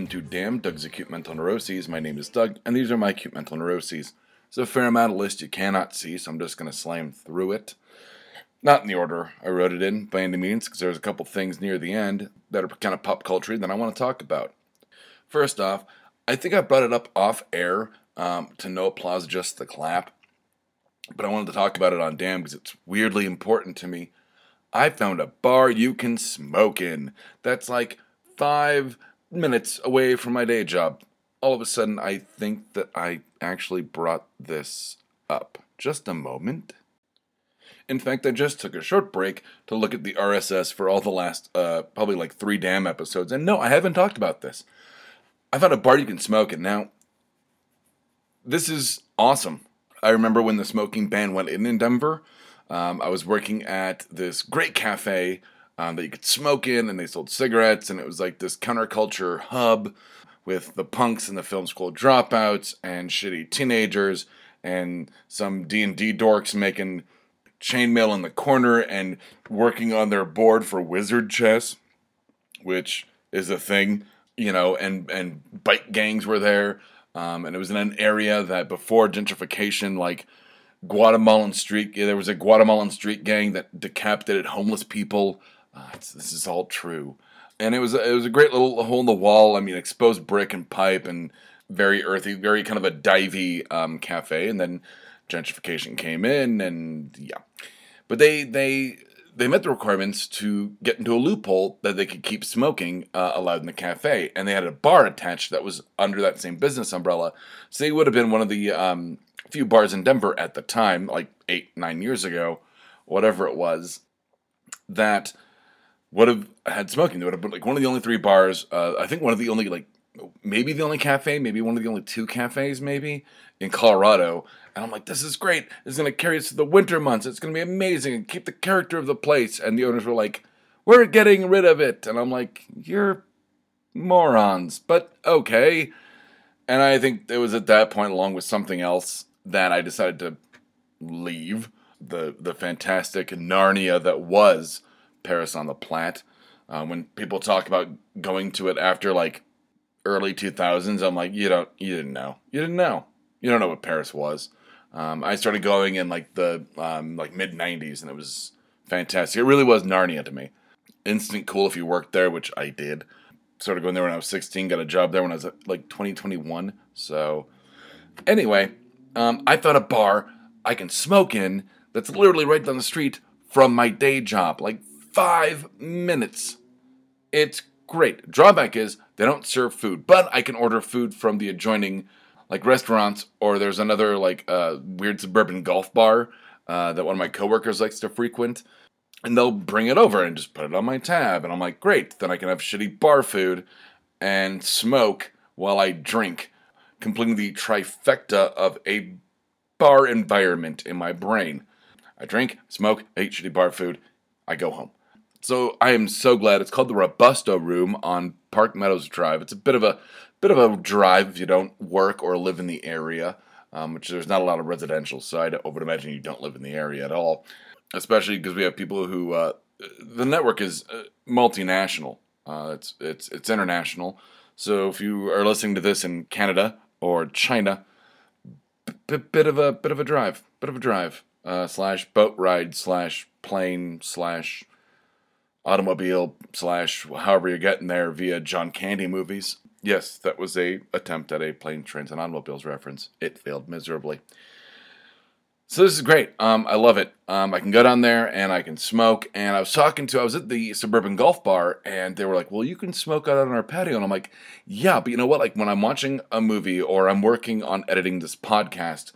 Welcome to Damn Doug's Acute Mental Neuroses. My name is Doug, and these are my acute mental neuroses. It's a fair amount of list you cannot see, so I'm just going to slam through it. Not in the order I wrote it in by any means, because there's a couple things near the end that are kind of pop culture that I want to talk about. First off, I think I brought it up off air um, to no applause, just the clap, but I wanted to talk about it on Damn because it's weirdly important to me. I found a bar you can smoke in. That's like five minutes away from my day job. All of a sudden, I think that I actually brought this up. Just a moment. In fact, I just took a short break to look at the RSS for all the last, uh, probably like three damn episodes, and no, I haven't talked about this. I found a bar you can smoke in. Now, this is awesome. I remember when the smoking ban went in in Denver. Um, I was working at this great cafe um, that you could smoke in, and they sold cigarettes, and it was like this counterculture hub with the punks and the film school dropouts and shitty teenagers and some D and D dorks making chainmail in the corner and working on their board for wizard chess, which is a thing, you know, and and bike gangs were there, um, and it was in an area that before gentrification, like Guatemalan street, there was a Guatemalan street gang that decapitated homeless people. Uh, this is all true, and it was it was a great little hole in the wall. I mean, exposed brick and pipe and very earthy, very kind of a divey um, cafe, and then gentrification came in, and yeah, but they they they met the requirements to get into a loophole that they could keep smoking uh, allowed in the cafe, and they had a bar attached that was under that same business umbrella. So they would have been one of the um, few bars in Denver at the time, like eight nine years ago, whatever it was, that would have had smoking. They would have been like one of the only three bars. Uh, I think one of the only like maybe the only cafe, maybe one of the only two cafes, maybe in Colorado. And I'm like, this is great. It's gonna carry us to the winter months. It's gonna be amazing and keep the character of the place. And the owners were like, we're getting rid of it. And I'm like, you're morons, but okay. And I think it was at that point, along with something else, that I decided to leave the the fantastic Narnia that was Paris on the Platte. Uh, when people talk about going to it after like early 2000s, I'm like, you don't, you didn't know, you didn't know, you don't know what Paris was. Um, I started going in like the um, like mid 90s, and it was fantastic. It really was Narnia to me. Instant cool if you worked there, which I did. Started going there when I was 16, got a job there when I was like 2021. So, anyway, um, I found a bar I can smoke in that's literally right down the street from my day job. Like five minutes. It's great. Drawback is they don't serve food, but I can order food from the adjoining like restaurants, or there's another like uh, weird suburban golf bar uh, that one of my coworkers likes to frequent, and they'll bring it over and just put it on my tab, and I'm like, great. Then I can have shitty bar food and smoke while I drink, completing the trifecta of a bar environment in my brain. I drink, smoke, eat shitty bar food, I go home. So I am so glad it's called the Robusto Room on Park Meadows Drive. It's a bit of a bit of a drive if you don't work or live in the area, um, which there's not a lot of residential. So I would imagine you don't live in the area at all, especially because we have people who uh, the network is uh, multinational. Uh, it's it's it's international. So if you are listening to this in Canada or China, b- bit of a bit of a drive, bit of a drive uh, slash boat ride slash plane slash automobile slash however you're getting there via John Candy movies. Yes, that was a attempt at a plane, trains, and automobiles reference. It failed miserably. So this is great. Um, I love it. Um, I can go down there and I can smoke. And I was talking to, I was at the suburban golf bar, and they were like, "Well, you can smoke out on our patio." And I'm like, "Yeah, but you know what? Like when I'm watching a movie or I'm working on editing this podcast,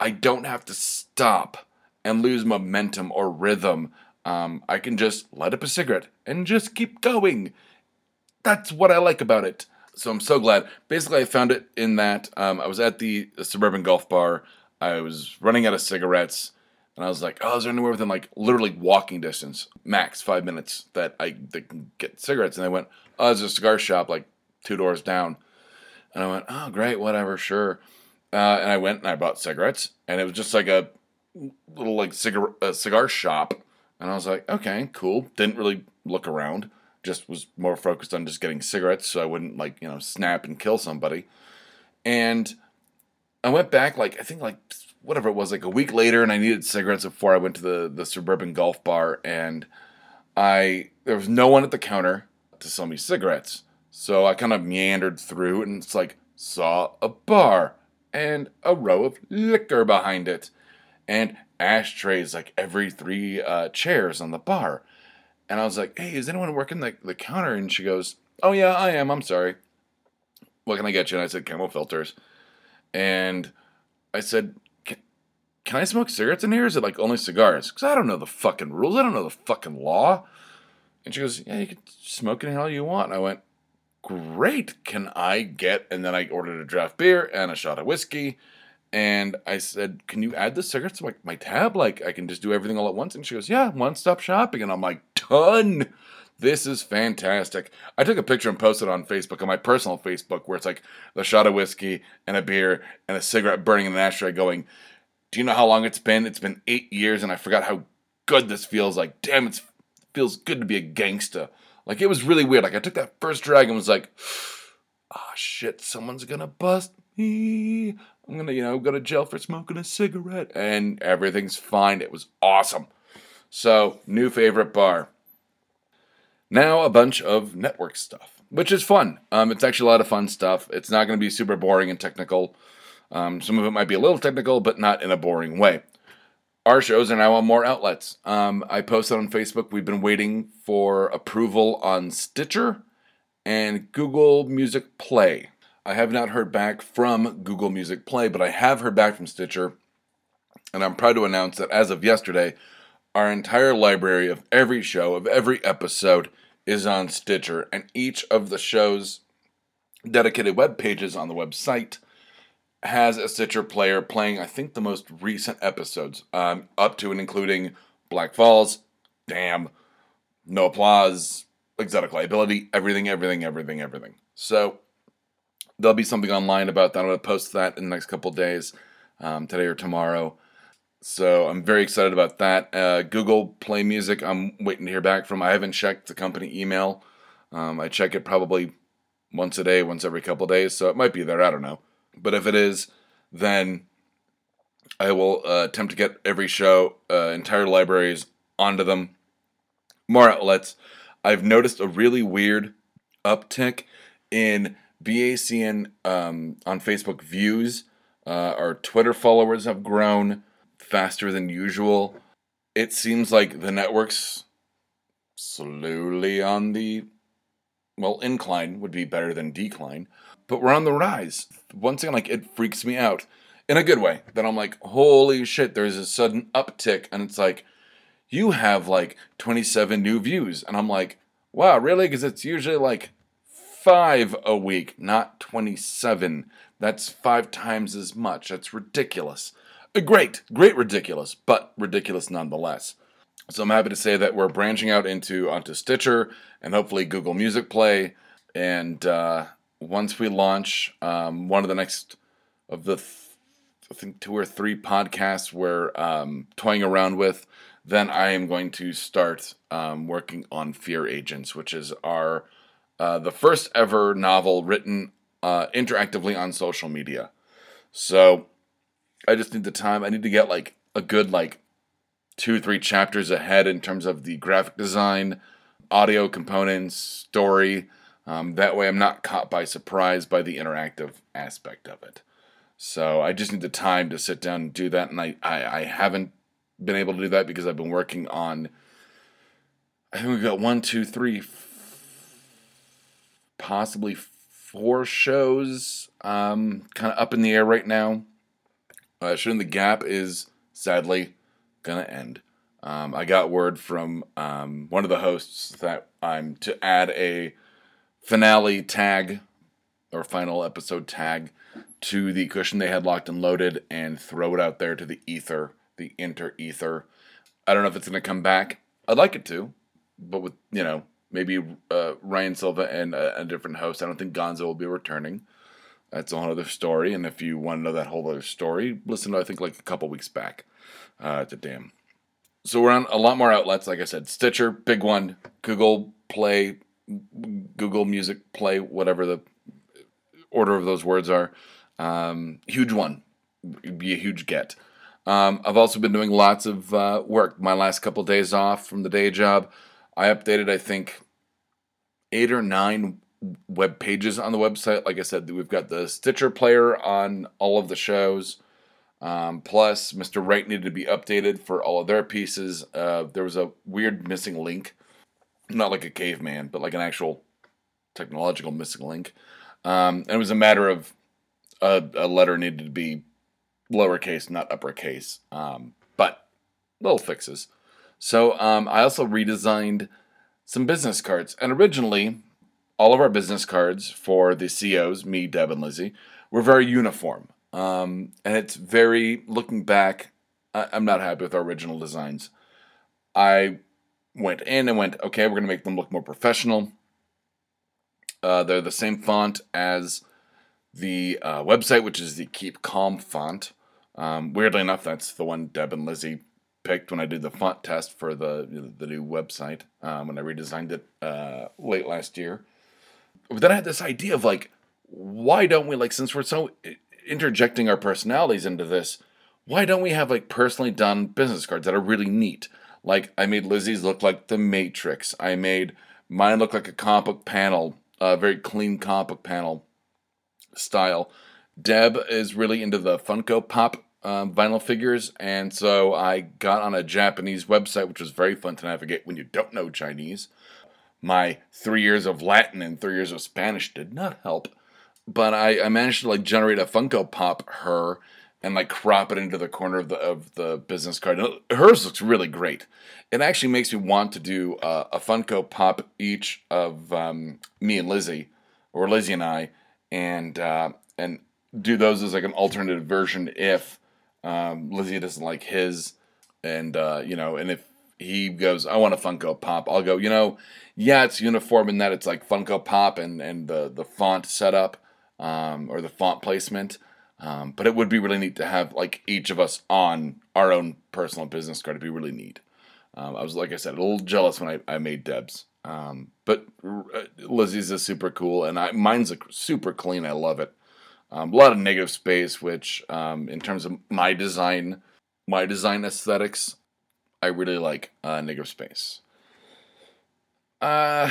I don't have to stop and lose momentum or rhythm. Um, I can just light up a cigarette and just keep going. That's what I like about it. So I'm so glad. Basically, I found it in that um, I was at the, suburban golf bar. I was running out of cigarettes, and I was like, "Oh, is there anywhere within like literally walking distance, max five minutes that I that can get cigarettes?" And they went, "Oh, there's a cigar shop like two doors down." And I went, "Oh, great, whatever, sure." Uh, and I went and I bought cigarettes, and it was just like a little like cigar cigar shop, and I was like, "Okay, cool." Didn't really look around, just was more focused on just getting cigarettes so I wouldn't like, you know, snap and kill somebody. And I went back like I think like whatever it was like a week later and I needed cigarettes before I went to the the suburban golf bar and I there was no one at the counter to sell me cigarettes. So I kind of meandered through and it's like saw a bar and a row of liquor behind it and ashtrays like every three uh, chairs on the bar. And I was like, hey, is anyone working the, the counter? And she goes, oh, yeah, I am. I'm sorry. What can I get you? And I said, Camel filters. And I said, can, can I smoke cigarettes in here? Is it like only cigars? Because I don't know the fucking rules. I don't know the fucking law. And she goes, yeah, you can smoke in here all you want. And I went, great. Can I get, and then I ordered a draft beer and a shot of whiskey. And I said, Can you add the cigarettes to my, my tab? Like, I can just do everything all at once. And she goes, Yeah, one stop shopping. And I'm like, Done. This is fantastic. I took a picture and posted on Facebook, on my personal Facebook, where it's like the shot of whiskey and a beer and a cigarette burning in an ashtray going, Do you know how long it's been? It's been eight years and I forgot how good this feels. Like, damn, it feels good to be a gangster. Like it was really weird. Like I took that first drag and was like, oh shit, someone's gonna bust me. I'm gonna, you know, go to jail for smoking a cigarette. And everything's fine. It was awesome. So, new favorite bar. Now a bunch of network stuff, which is fun. Um, it's actually a lot of fun stuff. It's not going to be super boring and technical. Um, some of it might be a little technical, but not in a boring way our shows are now on more outlets. Um, I posted on Facebook. We've been waiting for approval on Stitcher and Google Music Play. I have not heard back from Google Music Play, but I have heard back from Stitcher. And I'm proud to announce that as of yesterday, our entire library of every show, of every episode, is on Stitcher. And each of the show's dedicated web pages on the website has a Stitcher player playing, I think, the most recent episodes, um, up to and including Black Falls, Damn, No Applause, Exotic Liability, everything, everything, everything, everything. So there'll be something online about that. I'm going to post that in the next couple days, um, today or tomorrow. So I'm very excited about that. Uh, Google Play Music, I'm waiting to hear back from. I haven't checked the company email. Um, I check it probably once a day, once every couple days, so it might be there. I don't know. But if it is, then I will uh, attempt to get every show, uh, entire libraries onto them. More outlets. I've noticed a really weird uptick in BACN um, on Facebook views. Uh, our Twitter followers have grown faster than usual. It seems like the network's slowly on the well, incline would be better than decline, but we're on the rise. Once again, like it freaks me out in a good way. That I'm like, holy shit, there's a sudden uptick, and it's like, you have like 27 new views, and I'm like, wow, really? Because it's usually like five a week, not 27. That's five times as much. That's ridiculous. Uh, great, great ridiculous, but ridiculous nonetheless. So I'm happy to say that we're branching out into onto Stitcher and hopefully Google Music Play. And uh, once we launch, um, one of the next of the th- I think two or three podcasts we're um, toying around with, then I am going to start um, working on Fear Agents, which is our uh, the first ever novel written uh, interactively on social media. So I just need the time. I need to get like a good like two three chapters ahead in terms of the graphic design, audio components, story. Um, that way, I'm not caught by surprise by the interactive aspect of it. So I just need the time to sit down and do that, and I, I, I haven't been able to do that because I've been working on. I think we've got one, two, three, possibly four shows um, kind of up in the air right now. Uh, Shooting the Gap is sadly gonna end. Um, I got word from um, one of the hosts that I'm to add a finale tag or final episode tag to the cushion they had locked and loaded and throw it out there to the ether, the inter ether. I don't know if it's going to come back. I'd like it to, but with, you know, maybe uh, Ryan Silva and a, a, different host. I don't think Gonzo will be returning. That's a whole other story. And if you want to know that whole other story, listen to, I think, like a couple weeks back uh, to Damn. So we're on a lot more outlets, like I said. Stitcher, big one. Google Play, Google Music Play, whatever the order of those words are. Um, huge one, be a huge get. Um, I've also been doing lots of uh, work. My last couple days off from the day job, I updated, I think, eight or nine web pages on the website. Like I said, we've got the Stitcher player on all of the shows. Um, plus, Mr. Wright needed to be updated for all of their pieces. Uh, there was a weird missing link, not like a caveman, but like an actual technological missing link. Um, and it was a matter of a, a letter needed to be lowercase, not uppercase. Um, but little fixes. So um, I also redesigned some business cards. And originally, all of our business cards for the CEOs, me, Deb, and Lizzie, were very uniform. Um, and it's very, looking back, I, I'm not happy with our original designs. I went in and went, okay, we're going to make them look more professional. Uh, they're the same font as the uh, website, which is the Keep Calm font. Um, weirdly enough, that's the one Deb and Lizzie picked when I did the font test for the the new website um, when I redesigned it uh, late last year. But then I had this idea of like, why don't we like since we're so interjecting our personalities into this, why don't we have like personally done business cards that are really neat? Like I made Lizzie's look like the Matrix. I made mine look like a comic book panel, a very clean comic book panel style. Deb is really into the Funko Pop um, vinyl figures, and so I got on a Japanese website, which was very fun to navigate when you don't know Chinese. My three years of Latin and three years of Spanish did not help, but I, I managed to like generate a Funko Pop her and like crop it into the corner of the of the business card. Hers looks really great. It actually makes me want to do uh, a Funko Pop each of um, me and Lizzie, or Lizzie and I, and uh, and do those as like an alternative version if um, Lizzie doesn't like his, and uh, you know, and if he goes, I want a Funko Pop, I'll go, you know, yeah, it's uniform in that it's like Funko Pop and and the the font setup um, or the font placement. Um, but it would be really neat to have like each of us on our own personal business card. It'd be really neat. Um, I was like I said, a little jealous when I, I made Deb's. Um, but uh, Lizzie's is super cool, and I, mine's a super clean. I love it. Um, a lot of negative space, which um, in terms of my design, my design aesthetics, I really like uh, negative space. Uh,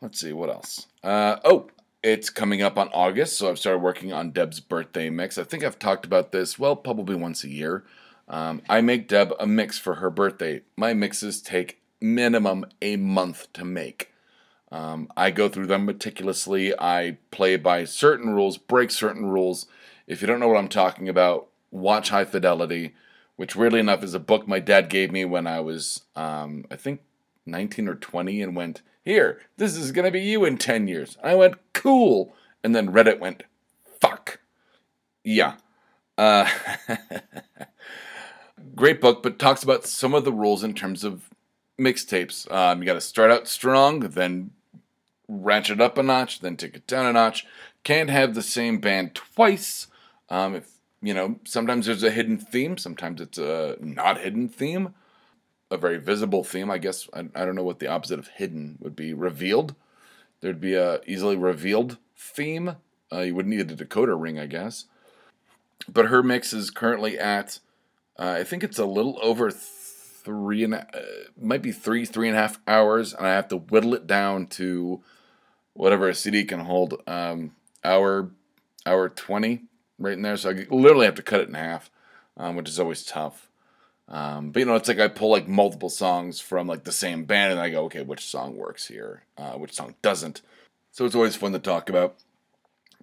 let's see what else. Uh, oh, it's coming up on August, so I've started working on Deb's birthday mix. I think I've talked about this, well, probably once a year. Um, I make Deb a mix for her birthday. My mixes take minimum a month to make. Um, I go through them meticulously. I play by certain rules, break certain rules. If you don't know what I'm talking about, watch High Fidelity, which weirdly enough is a book my dad gave me when I was, um, I think, 19 or 20, and went, Here, this is going to be you in 10 years. I went, Cool. And then Reddit went, Fuck. Yeah. Uh, great book, but talks about some of the rules in terms of mixtapes. Um, you got to start out strong, then ratchet up a notch, then take it down a notch. Can't have the same band twice. Um, if you know, sometimes there's a hidden theme, sometimes it's a not hidden theme, a very visible theme. I guess I, I don't know what the opposite of hidden would be. Revealed. There'd be a easily revealed theme. Uh, you would need a decoder ring, I guess. But her mix is currently at, uh, I think it's a little over three and uh, might be three, three and a half hours, and I have to whittle it down to whatever a CD can hold. Um, hour, hour twenty, right in there. So I literally have to cut it in half, um, which is always tough. Um, but you know, it's like I pull like multiple songs from like the same band, and I go, okay, which song works here, uh, which song doesn't. So it's always fun to talk about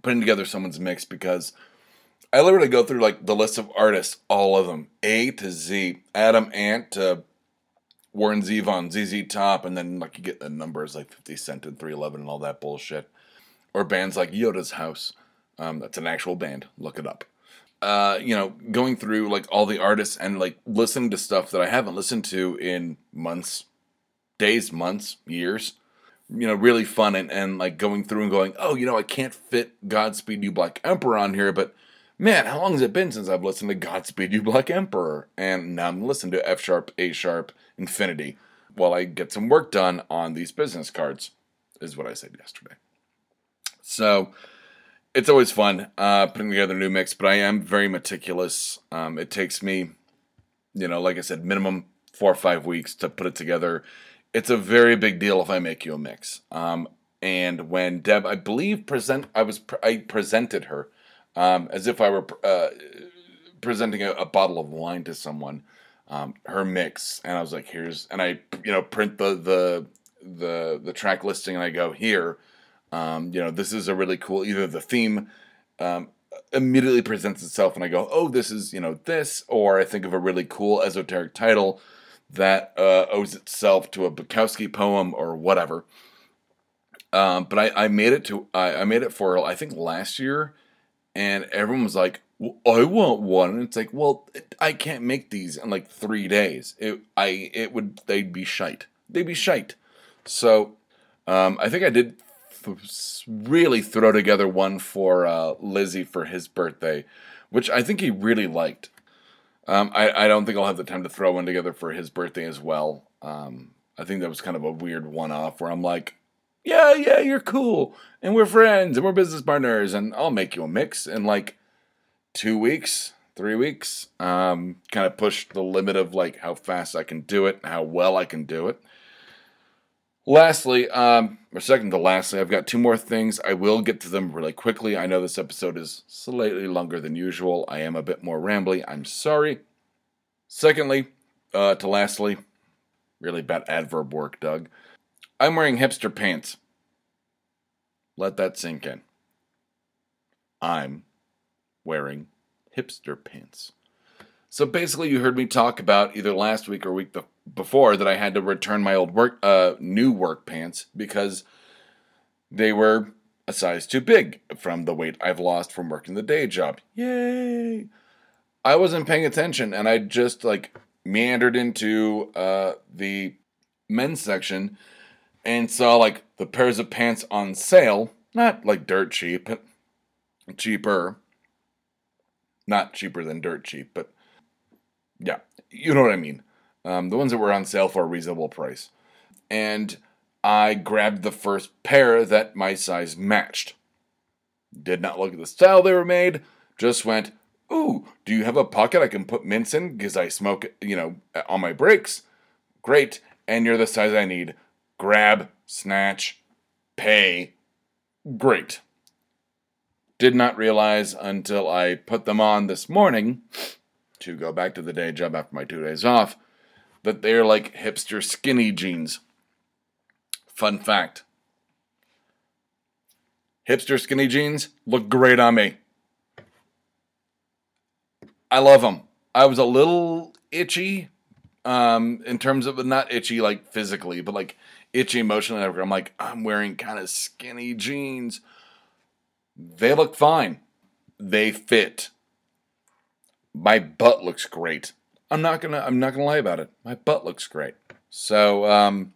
putting together someone's mix because I literally go through like the list of artists, all of them, A to Z, Adam Ant to Warren Zevon, ZZ Top, and then like you get the numbers like 50 Cent and 311 and all that bullshit. Or bands like Yoda's House. Um, that's an actual band. Look it up. Uh, you know, going through like all the artists and like listening to stuff that I haven't listened to in months, days, months, years. You know, really fun and, and like going through and going, oh, you know, I can't fit Godspeed You Black Emperor on here, but man, how long has it been since I've listened to Godspeed You Black Emperor? And now I'm listening to F sharp, A sharp, Infinity while I get some work done on these business cards. is what I said yesterday. So it's always fun uh, putting together a new mix, but I am very meticulous. Um, it takes me, you know, like I said, minimum four or five weeks to put it together. It's a very big deal if I make you a mix. Um, and when Deb, I believe, present, I was I presented her um, as if I were uh, presenting a, a, bottle of wine to someone, um, her mix, and I was like, "Here's," and I, you know, print the the the the track listing, and I go, "Here, um, you know, this is a really cool." Either the theme um, immediately presents itself, and I go, "Oh, this is you know this," or I think of a really cool esoteric title that uh, owes itself to a Bukowski poem or whatever. Um, but I, I made it to I, I made it for I think last year, and everyone was like, "I want one," and it's like, "Well, I can't make these in like three days. It I it would they'd be shite. They'd be shite." So um, I think I did really throw together one for uh, Lizzie for his birthday, which I think he really liked. Um, I, I don't think I'll have the time to throw one together for his birthday as well. Um, I think that was kind of a weird one off where I'm like, yeah, yeah, you're cool, and we're friends, and we're business partners, and I'll make you a mix And like two weeks, three weeks. Um, kind of push the limit of like how fast I can do it, and how well I can do it. Lastly, um, or second to lastly, I've got two more things. I will get to them really quickly. I know this episode is slightly longer than usual. I am a bit more rambly. I'm sorry. Secondly, uh, to lastly, really bad adverb work, Doug. I'm wearing hipster pants. Let that sink in. I'm wearing hipster pants. So basically, you heard me talk about either last week or week before that I had to return my old work, uh, new work pants because they were a size too big from the weight I've lost from working the day job. Yay! I wasn't paying attention and I just like meandered into uh, the men's section and saw like the pairs of pants on sale, not like dirt cheap, cheaper. Not cheaper than dirt cheap, but yeah, you know what I mean um, the ones that were on sale for a reasonable price. And I grabbed the first pair that my size matched. Did not look at the style they were made, just went, Ooh, do you have a pocket I can put mints in? Because I smoke, you know, on my breaks. Great. And you're the size I need. Grab, snatch, pay. Great. Did not realize until I put them on this morning to go back to the day job after my two days off that they're like hipster skinny jeans. Fun fact hipster skinny jeans look great on me. I love them. I was a little itchy um, in terms of not itchy like physically, but like itchy emotionally. I'm like, I'm wearing kind of skinny jeans. They look fine. They fit. My butt looks great. I'm not gonna I'm not gonna lie about it. My butt looks great. So um,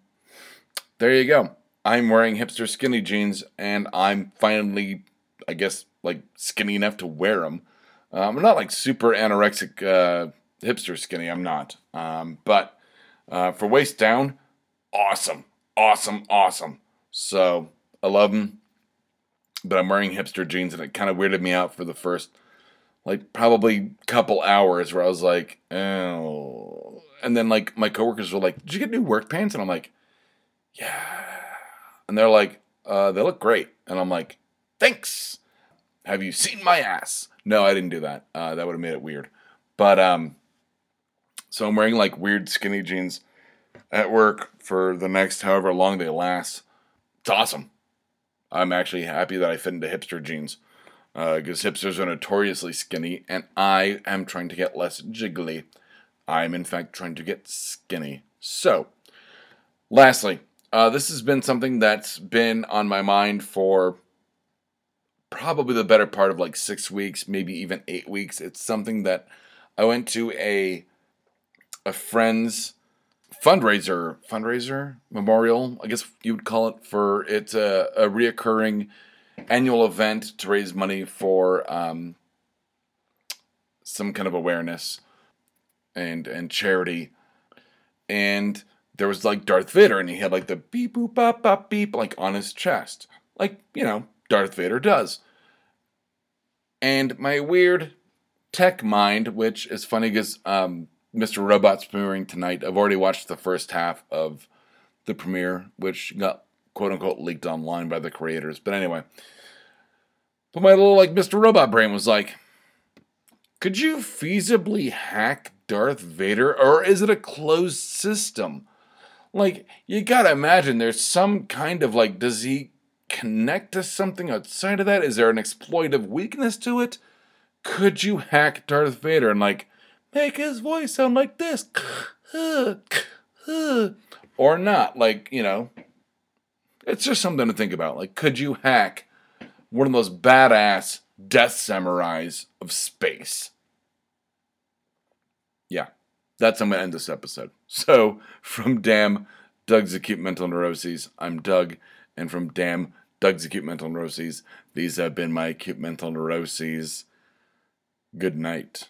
there you go. I'm wearing hipster skinny jeans, and I'm finally, I guess, like skinny enough to wear them. Um, I'm not like super anorexic uh, hipster skinny. I'm not. Um, but uh, for waist down, awesome, awesome, awesome. So I love them. But I'm wearing hipster jeans, and it kind of weirded me out for the first like probably couple hours where I was like, oh. And then like my coworkers were like, "Did you get new work pants?" And I'm like, "Yeah." And they're like, uh, "They look great." And I'm like, "Thanks." Have you seen my ass? No, I didn't do that. Uh, that would have made it weird. But um, so I'm wearing like weird skinny jeans at work for the next however long they last. It's awesome. I'm actually happy that I fit into hipster jeans because uh, hipsters are notoriously skinny, and I am trying to get less jiggly. I'm, in fact, trying to get skinny. So, lastly, uh, this has been something that's been on my mind for probably the better part of like six weeks, maybe even eight weeks. It's something that I went to a a friend's fundraiser fundraiser memorial, I guess you would call it for it's a, a reoccurring annual event to raise money for um, some kind of awareness and and charity. And there was like Darth Vader, and he had like the beep boop bop bop beep like on his chest, like you know Darth Vader does. And my weird tech mind, which is funny because um, Mr. Robot's premiering tonight. I've already watched the first half of the premiere, which got quote unquote leaked online by the creators. But anyway, but my little like Mr. Robot brain was like, could you feasibly hack Darth Vader, or is it a closed system? Like, you gotta imagine there's some kind of like, does he connect to something outside of that? Is there an exploitive weakness to it? Could you hack Darth Vader and like make his voice sound like this? or not? Like, you know, it's just something to think about. Like, could you hack one of those badass death samurais of space? Yeah, that's I'm to end this episode. So, from Damn Doug's Acute Mental Neuroses, I'm Doug. And from Damn Doug's Acute Mental Neuroses, these have been my acute mental neuroses. Good night,